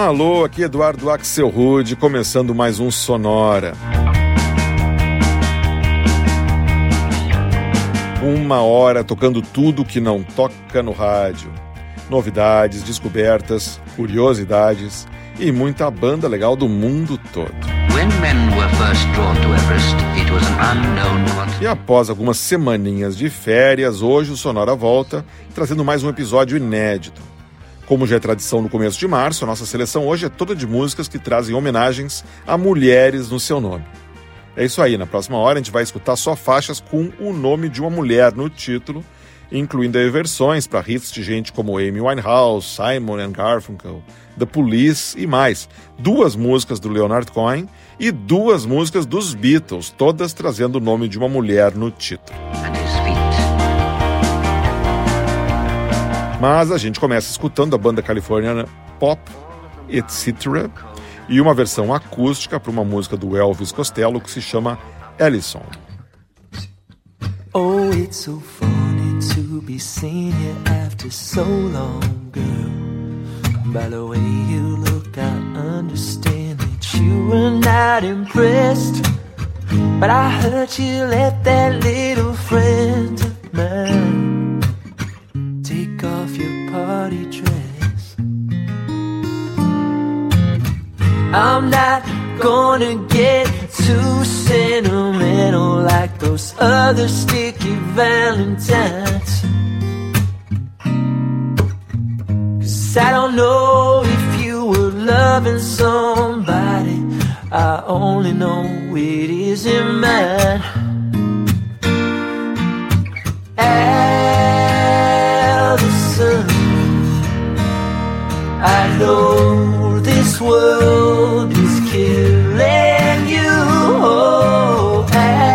Alô, aqui Eduardo Axel Rude, começando mais um Sonora. Uma hora tocando tudo que não toca no rádio. Novidades, descobertas, curiosidades e muita banda legal do mundo todo. E após algumas semaninhas de férias, hoje o Sonora volta, trazendo mais um episódio inédito. Como já é tradição no começo de março, a nossa seleção hoje é toda de músicas que trazem homenagens a mulheres no seu nome. É isso aí, na próxima hora a gente vai escutar só faixas com o nome de uma mulher no título, incluindo versões para hits de gente como Amy Winehouse, Simon and Garfunkel, The Police e mais. Duas músicas do Leonard Cohen e duas músicas dos Beatles, todas trazendo o nome de uma mulher no título. Mas a gente começa escutando a banda californiana Pop Etc. e uma versão acústica para uma música do Elvis Costello que se chama Ellison. Oh, it's so funny to be seen here after so long, girl. By the way you look, I understand that you were not impressed. But I heard you left that little friend of mine. Party dress. I'm not gonna get too sentimental like those other sticky valentines. Cause I don't know if you were loving somebody. I only know it isn't mine. This world is killing you, oh, Allison.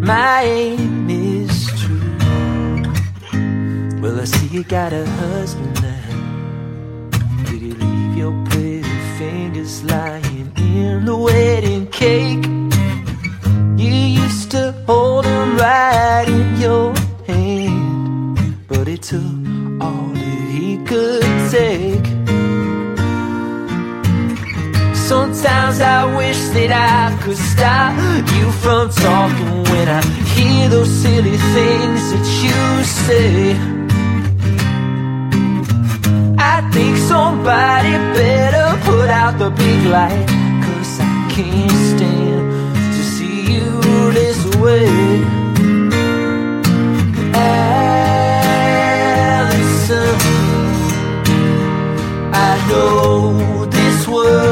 My aim is true. Well, I see you got a husband now. Did you leave your pretty fingers lying in the wedding Sometimes I wish that I could stop you from talking when I hear those silly things that you say. I think somebody better put out the big light, cause I can't stand to see you this way. I know this world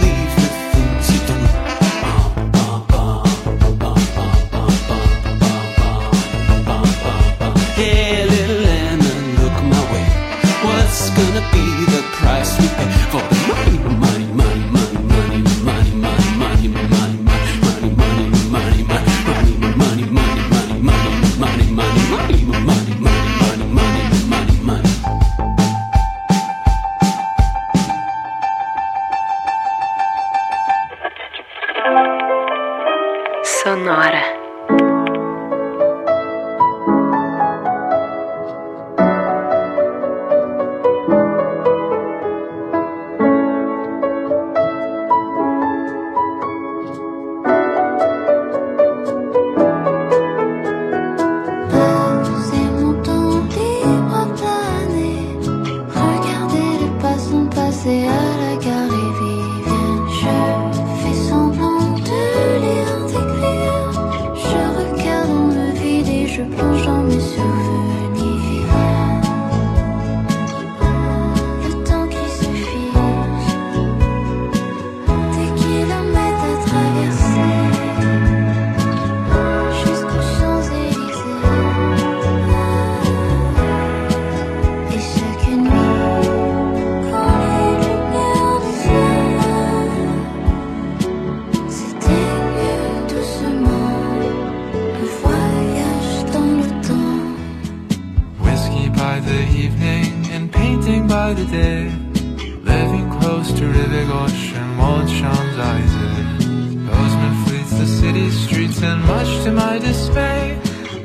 believe. streets, and much to my dismay,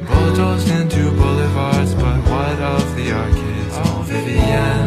bulldozed into boulevards. But what of the arcades? Oh, Vivienne.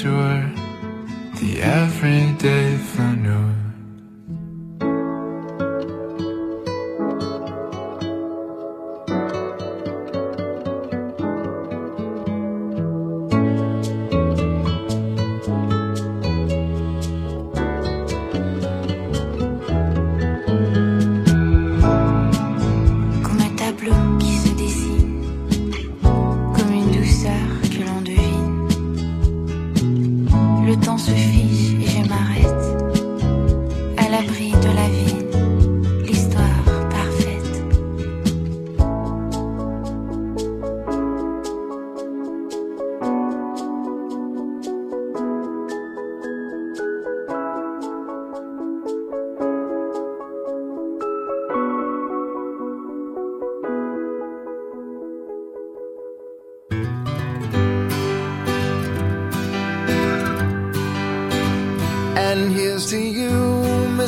through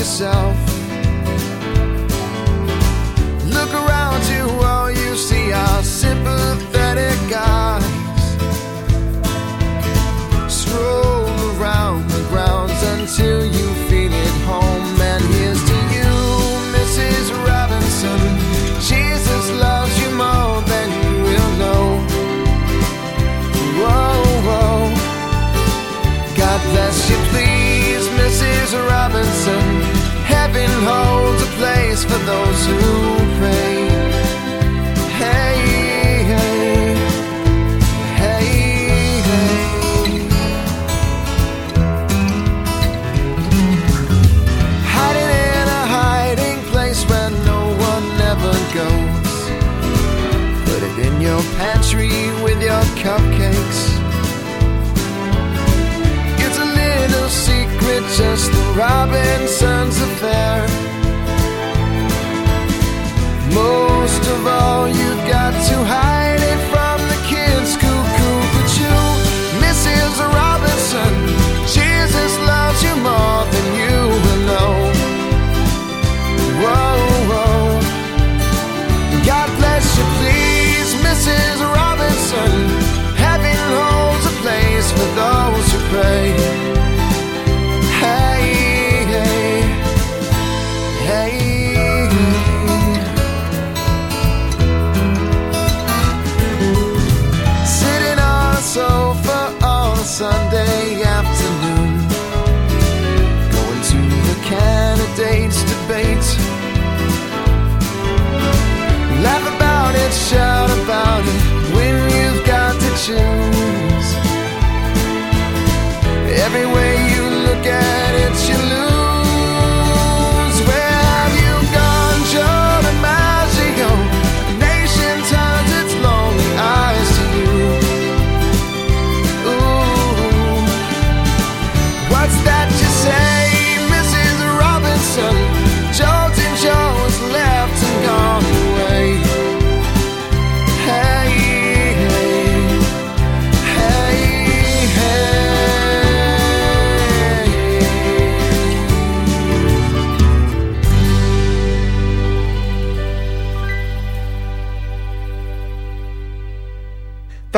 yourself. Place for those who pray. Hey, hey, hey, hey. Hiding in a hiding place where no one ever goes. Put it in your pantry with your cupcakes. It's a little secret, just the Robinson's affair. Most of all, you've got to hide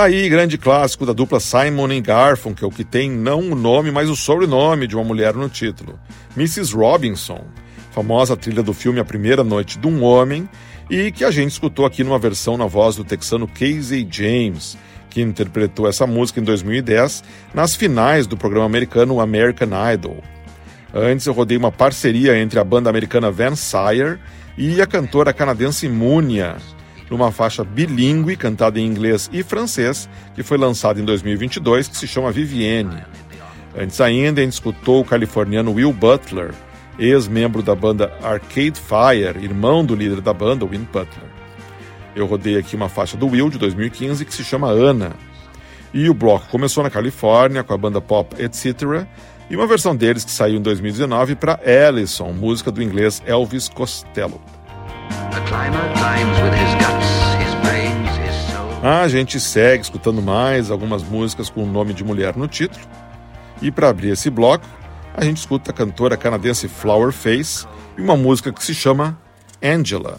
Tá aí, grande clássico da dupla Simon Garfunkel, que tem não o nome, mas o sobrenome de uma mulher no título. Mrs. Robinson, famosa trilha do filme A Primeira Noite de um Homem, e que a gente escutou aqui numa versão na voz do texano Casey James, que interpretou essa música em 2010 nas finais do programa americano American Idol. Antes eu rodei uma parceria entre a banda americana Van Sire e a cantora canadense Munia, numa faixa bilíngue cantada em inglês e francês, que foi lançada em 2022, que se chama Vivienne. Antes ainda, a gente escutou o californiano Will Butler, ex-membro da banda Arcade Fire, irmão do líder da banda, Win Butler. Eu rodei aqui uma faixa do Will de 2015 que se chama Ana. E o bloco começou na Califórnia com a banda pop Etc. E uma versão deles que saiu em 2019 para Ellison, música do inglês Elvis Costello. A gente segue escutando mais algumas músicas com o nome de mulher no título. E para abrir esse bloco, a gente escuta a cantora canadense Flower Face e uma música que se chama Angela.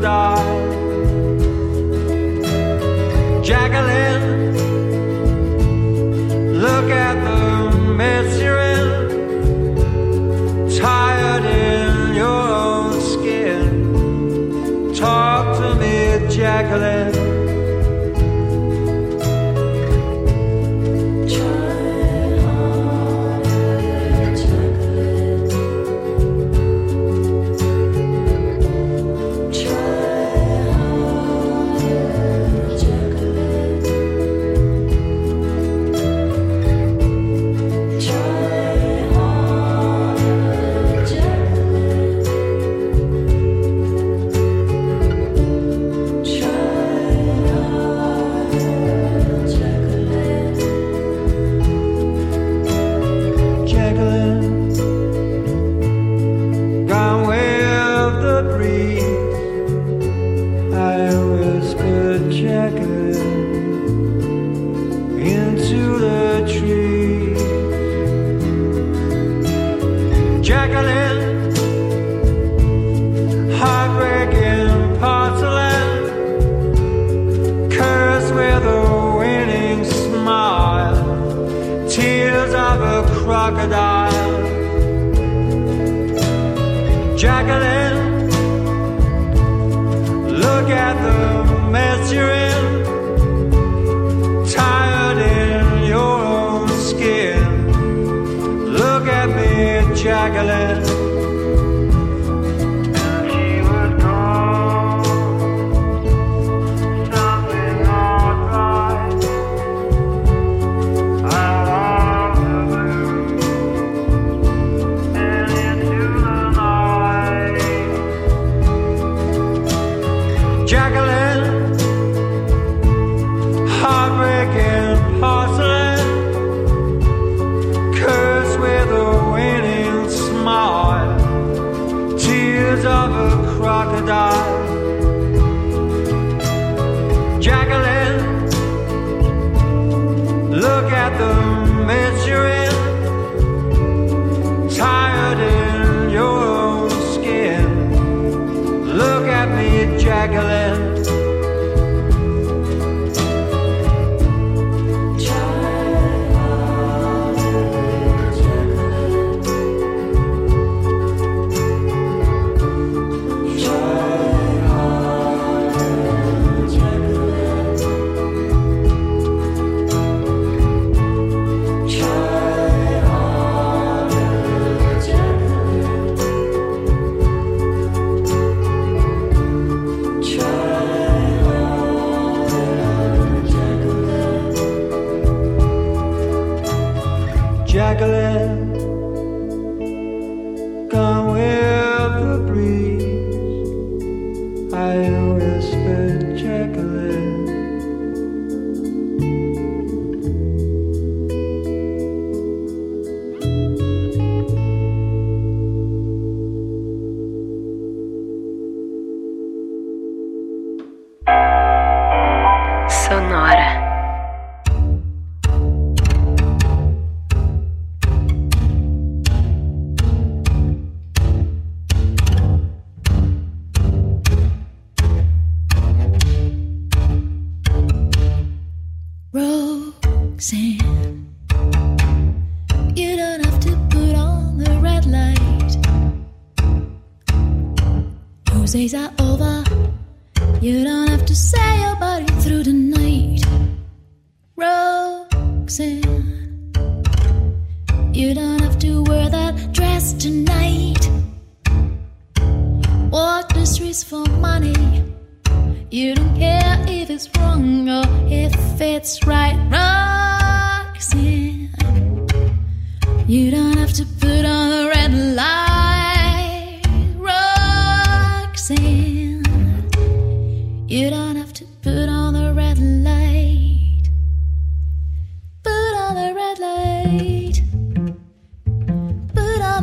die. Jacqueline, look at the mess you're in, tired in your own skin. Talk to me, Jacqueline.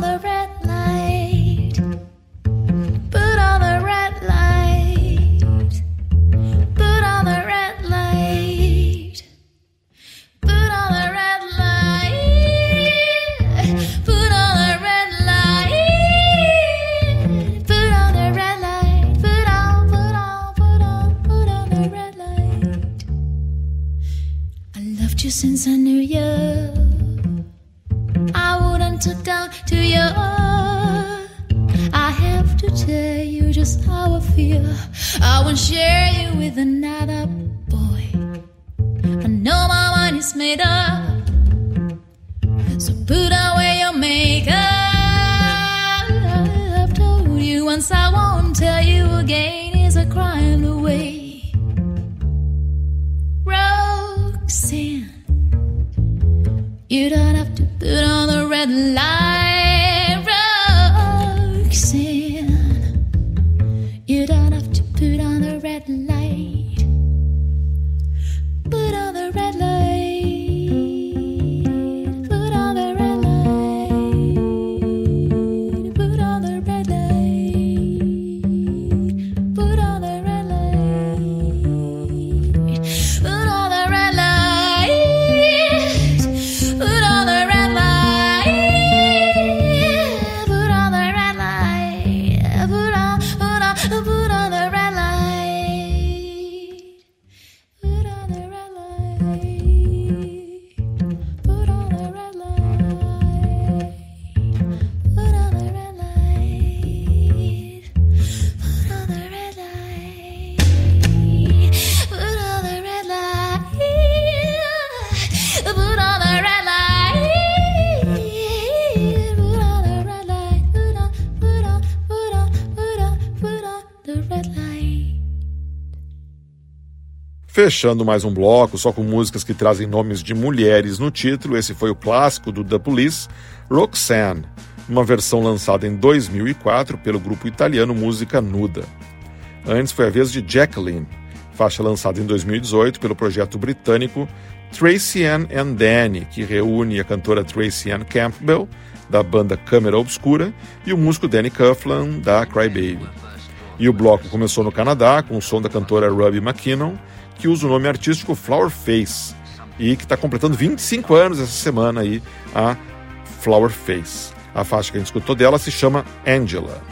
color Fechando mais um bloco, só com músicas que trazem nomes de mulheres no título, esse foi o clássico do The Police, Roxanne, uma versão lançada em 2004 pelo grupo italiano Música Nuda. Antes foi a vez de Jacqueline, faixa lançada em 2018 pelo projeto britânico Tracy Ann and Danny, que reúne a cantora Tracy Ann Campbell, da banda Câmera Obscura, e o músico Danny Coughlan, da Crybaby. E o bloco começou no Canadá, com o som da cantora Ruby McKinnon, que usa o nome artístico Flower Face, e que está completando 25 anos essa semana aí, a Flower Face. A faixa que a gente escutou dela se chama Angela.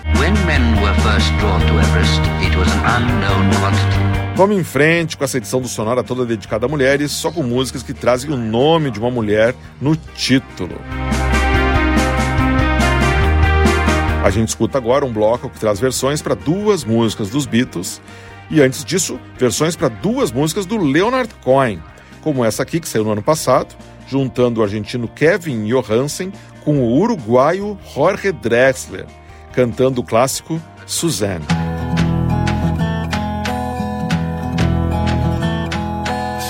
Everest. Vamos em frente com essa edição do Sonora toda dedicada a mulheres, só com músicas que trazem o nome de uma mulher no título. A gente escuta agora um bloco que traz versões para duas músicas dos Beatles e antes disso, versões para duas músicas do Leonard Cohen, como essa aqui que saiu no ano passado, juntando o argentino Kevin Johansen com o uruguaio Jorge Drexler, cantando o clássico Suzanne.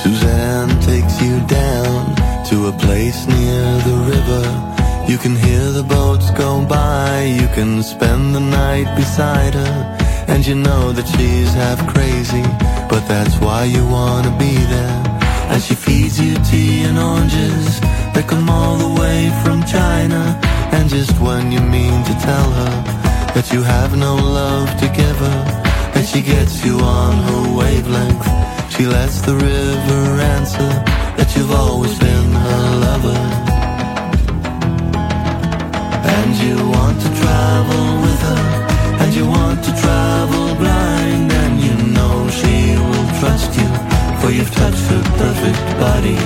Suzanne takes you down to a place near the river. You can hear the boats go by, you can spend the night beside her. And you know that she's half crazy, but that's why you wanna be there. And she feeds you tea and oranges that come all the way from China. And just when you mean to tell her that you have no love to give her, and she gets you on her wavelength, she lets the river answer that you've always been her lover. And you want to travel with her, you want to travel blind, and you know she will trust you, for you've touched her perfect body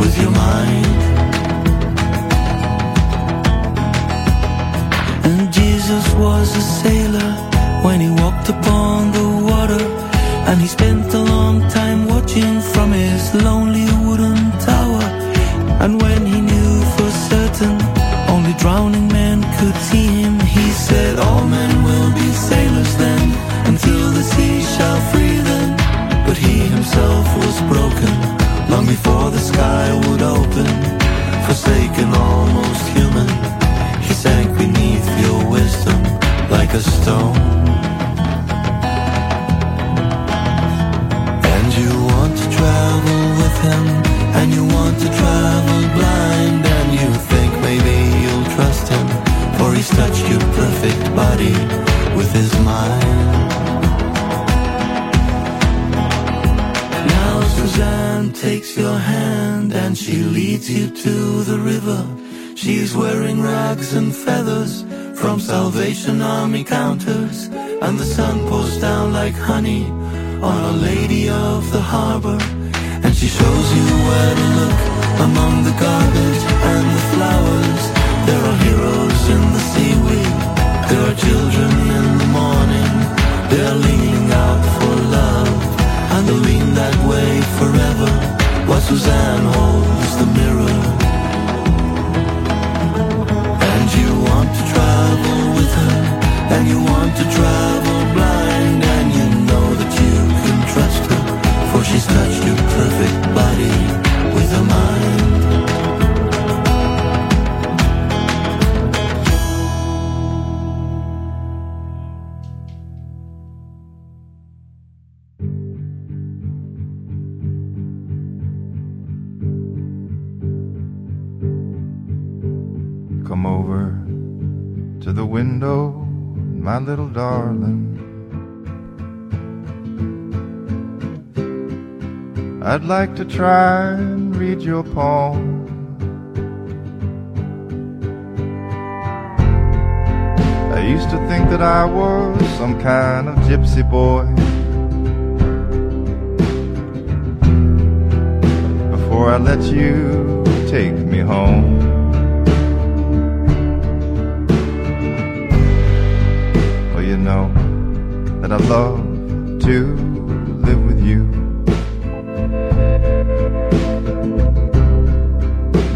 with your mind. And Jesus was a sailor when he walked upon the water. And he spent a long time watching from his lonely wooden tower. And when he knew for certain drowning man could see him, he said, All men will be sailors then, until the sea shall free them. But he himself was broken long before the sky would open. Forsaken, almost human, he sank beneath your wisdom like a stone. And you want to travel with him, and you want to travel blind, touched your perfect body with his mind. Now Suzanne takes your hand and she leads you to the river. She's wearing rags and feathers from Salvation Army counters, and the sun pours down like honey on a lady of the harbor. And she shows you where to look among I'd like to try and read your poem. I used to think that I was some kind of gypsy boy. Before I let you take me home. Well, you know that I love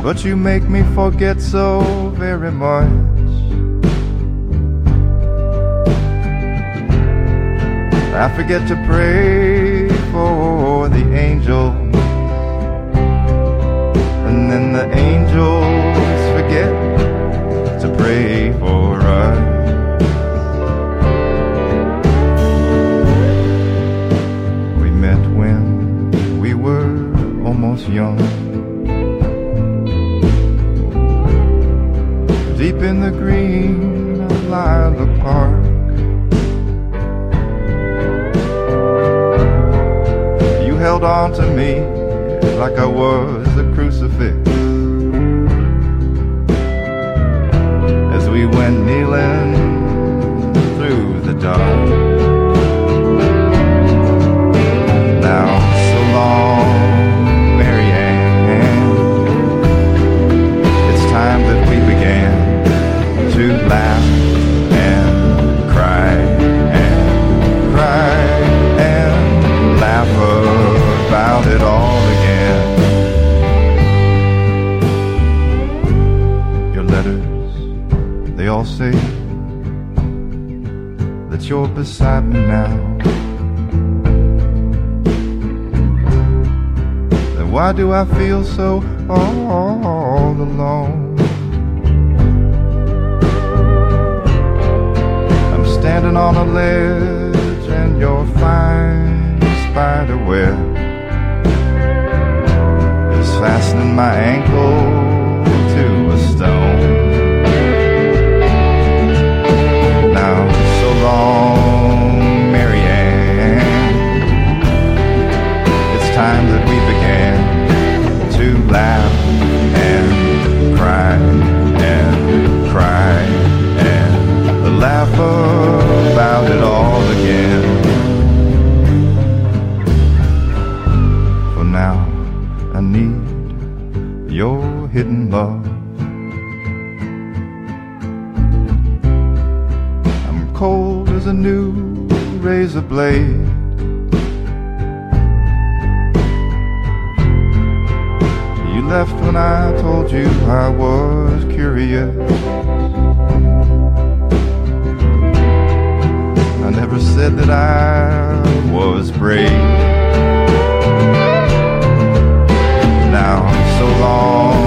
But you make me forget so very much. I forget to pray for the angels. And then the angels forget to pray for us. We met when we were almost young. Like I was a crucifix. As we went kneeling through the dark. Beside me now. Then why do I feel so all alone? I'm standing on a ledge and your fine spider web is fastening my ankle time that we began to laugh and cry and cry and laugh about it all again. For now, I need your hidden love. I'm cold as a new razor blade. You I was curious. I never said that I was brave. Now, so long,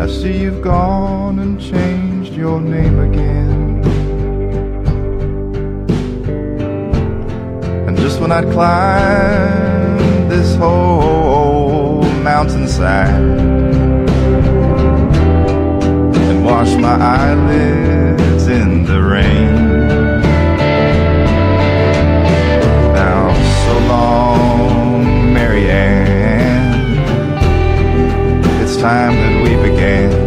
I see you've gone and changed your name again. And just when I'd climb this whole mountainside and wash my eyelids in the rain. Time that we began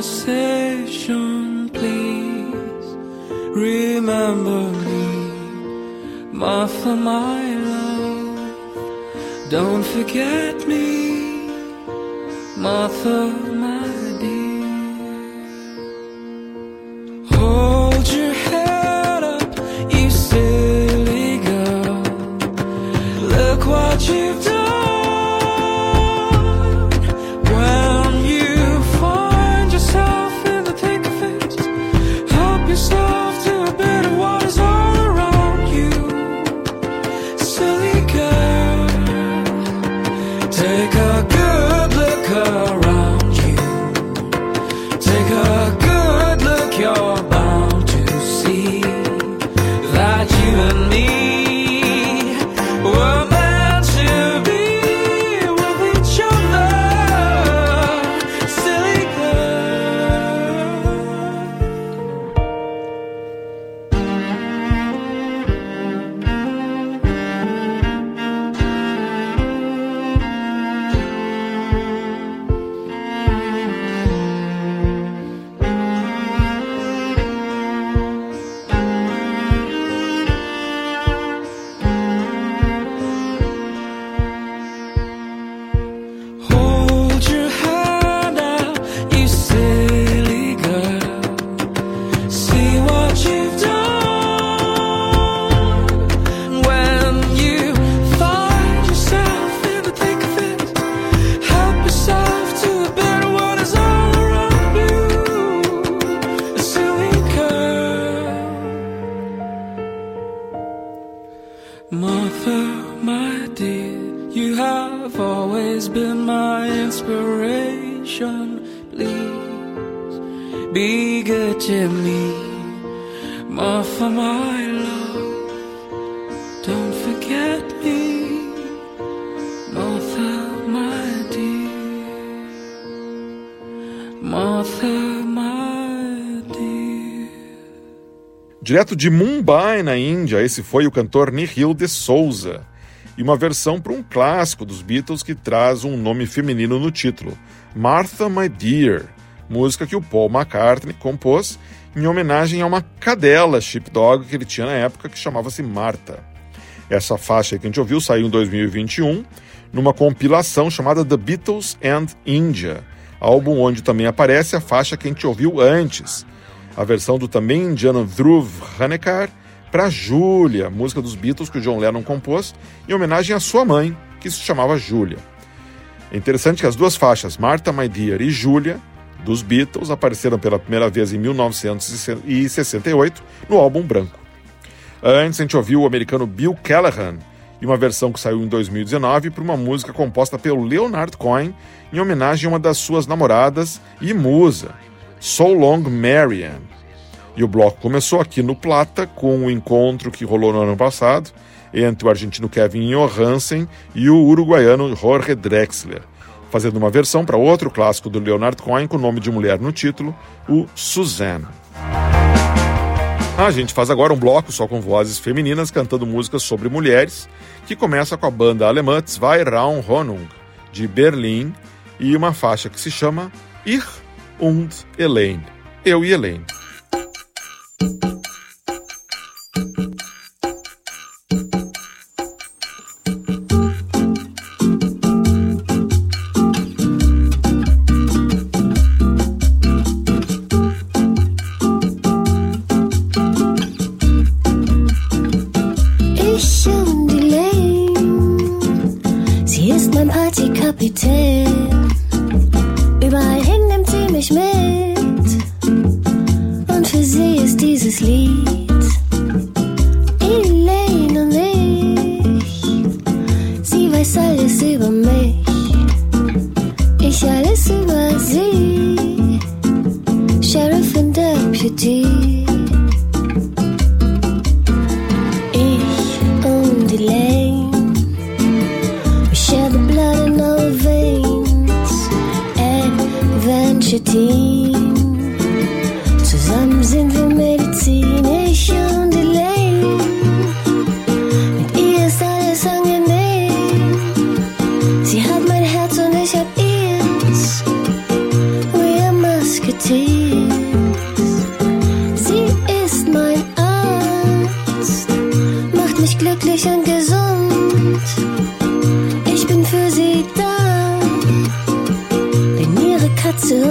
conversation, please remember me. Martha, my love, don't forget me. Martha, Direto de Mumbai, na Índia, esse foi o cantor Nihil de Souza. E uma versão para um clássico dos Beatles que traz um nome feminino no título, Martha My Dear, música que o Paul McCartney compôs em homenagem a uma cadela sheepdog que ele tinha na época que chamava-se Marta. Essa faixa que a gente ouviu saiu em 2021 numa compilação chamada The Beatles and India, álbum onde também aparece a faixa que a gente ouviu antes, a versão do também indiano Dhruv Hanekar para Julia, música dos Beatles que o John Lennon compôs em homenagem à sua mãe, que se chamava Julia. É interessante que as duas faixas, Martha My Dear e Julia, dos Beatles, apareceram pela primeira vez em 1968 no álbum branco. Antes a gente ouviu o americano Bill Callahan e uma versão que saiu em 2019 para uma música composta pelo Leonard Cohen em homenagem a uma das suas namoradas e musa, So Long Marianne. E o bloco começou aqui no Plata com o um encontro que rolou no ano passado entre o argentino Kevin Johansen e o uruguaiano Jorge Drexler, fazendo uma versão para outro clássico do Leonard Cohen com o nome de mulher no título, o Suzanne. A gente faz agora um bloco só com vozes femininas cantando músicas sobre mulheres, que começa com a banda alemã Zwei Raum Honung, de Berlim, e uma faixa que se chama Ich und Elaine, Eu e Elaine.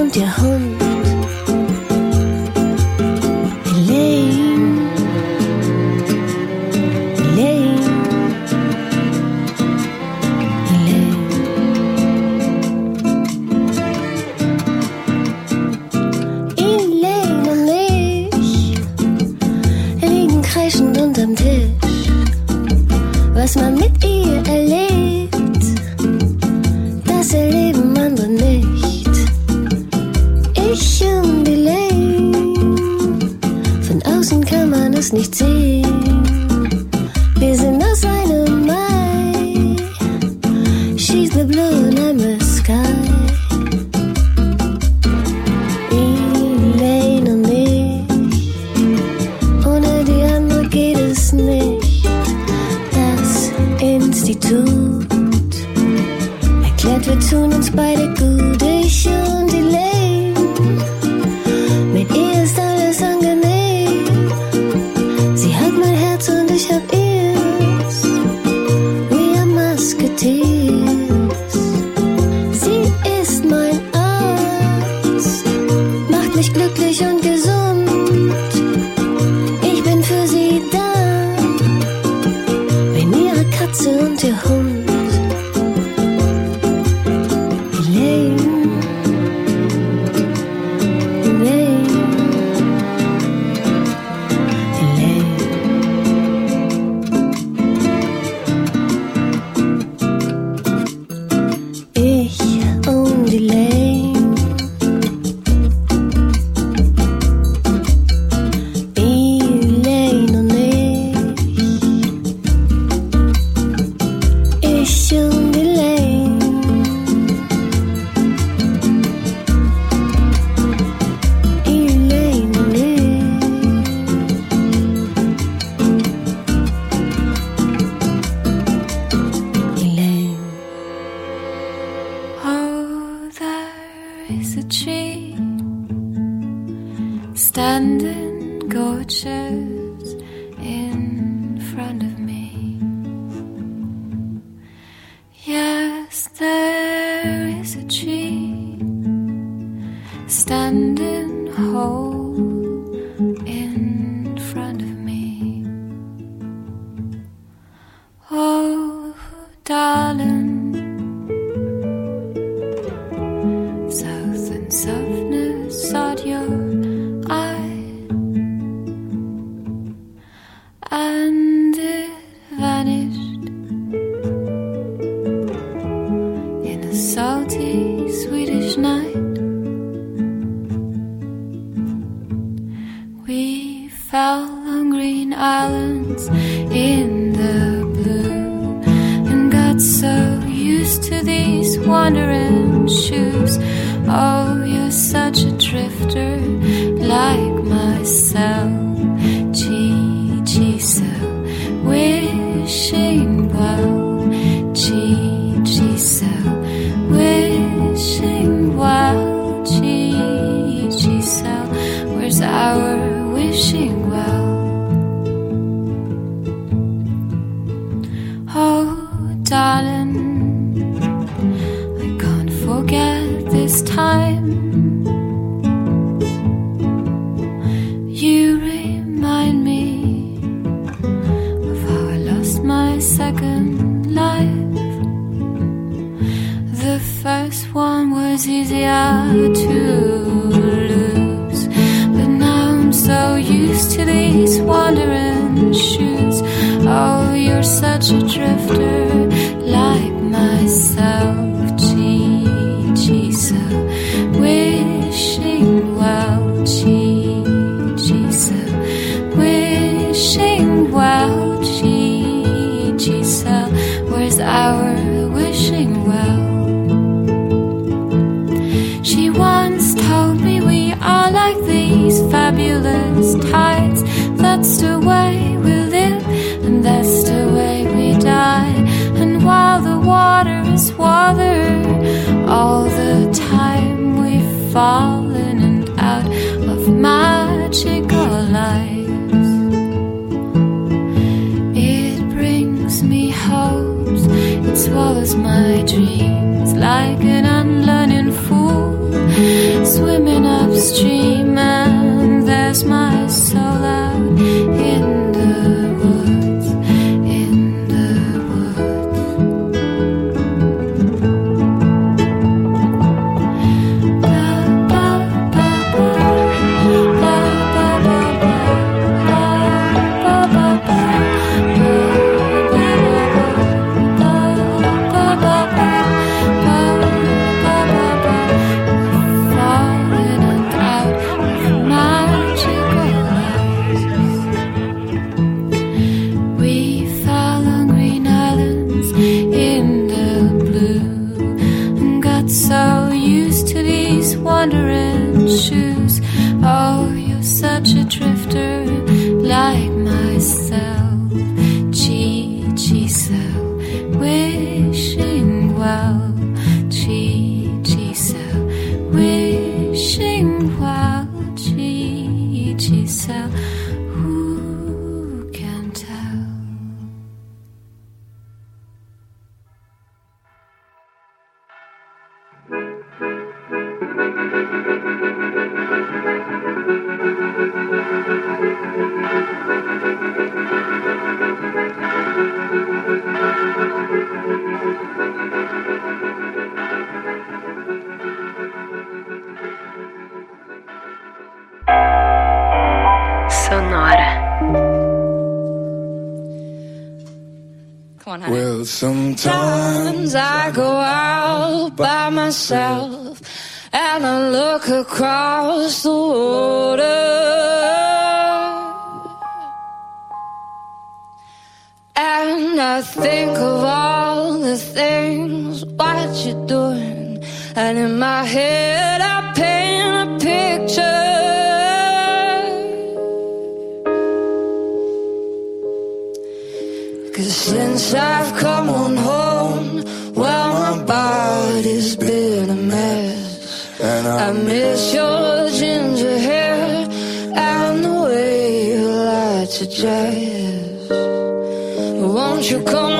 点。横 light. Won't you come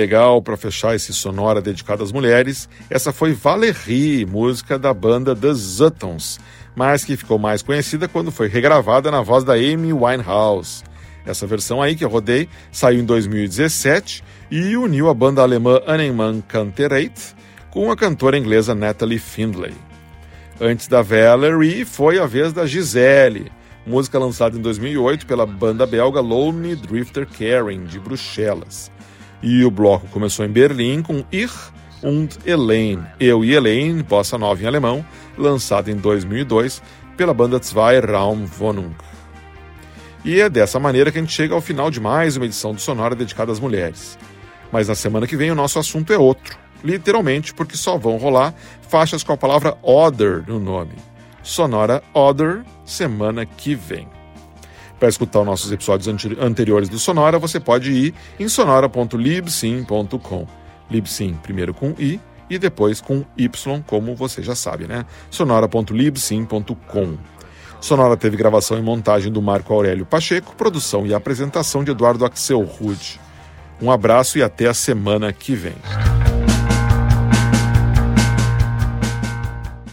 legal para fechar esse sonora dedicado às mulheres. Essa foi Valérie, música da banda The Zuttons, mas que ficou mais conhecida quando foi regravada na voz da Amy Winehouse. Essa versão aí que eu rodei saiu em 2017 e uniu a banda alemã Annenmann Canterate com a cantora inglesa Natalie Findlay. Antes da Valerie foi a vez da Gisele, música lançada em 2008 pela banda belga Lone Drifter Karen, de Bruxelas. E o bloco começou em Berlim com Ich und Elaine, Eu e Elaine, bossa nova em alemão, lançada em 2002 pela banda Zwei Raumwohnung. E é dessa maneira que a gente chega ao final de mais uma edição do Sonora dedicada às mulheres. Mas na semana que vem o nosso assunto é outro, literalmente porque só vão rolar faixas com a palavra Other no nome. Sonora Other, semana que vem. Para escutar os nossos episódios ante- anteriores do Sonora, você pode ir em sonora.libsim.com. Libsim primeiro com I e depois com Y, como você já sabe, né? sonora.libsim.com. Sonora teve gravação e montagem do Marco Aurélio Pacheco, produção e apresentação de Eduardo Axel Rude. Um abraço e até a semana que vem.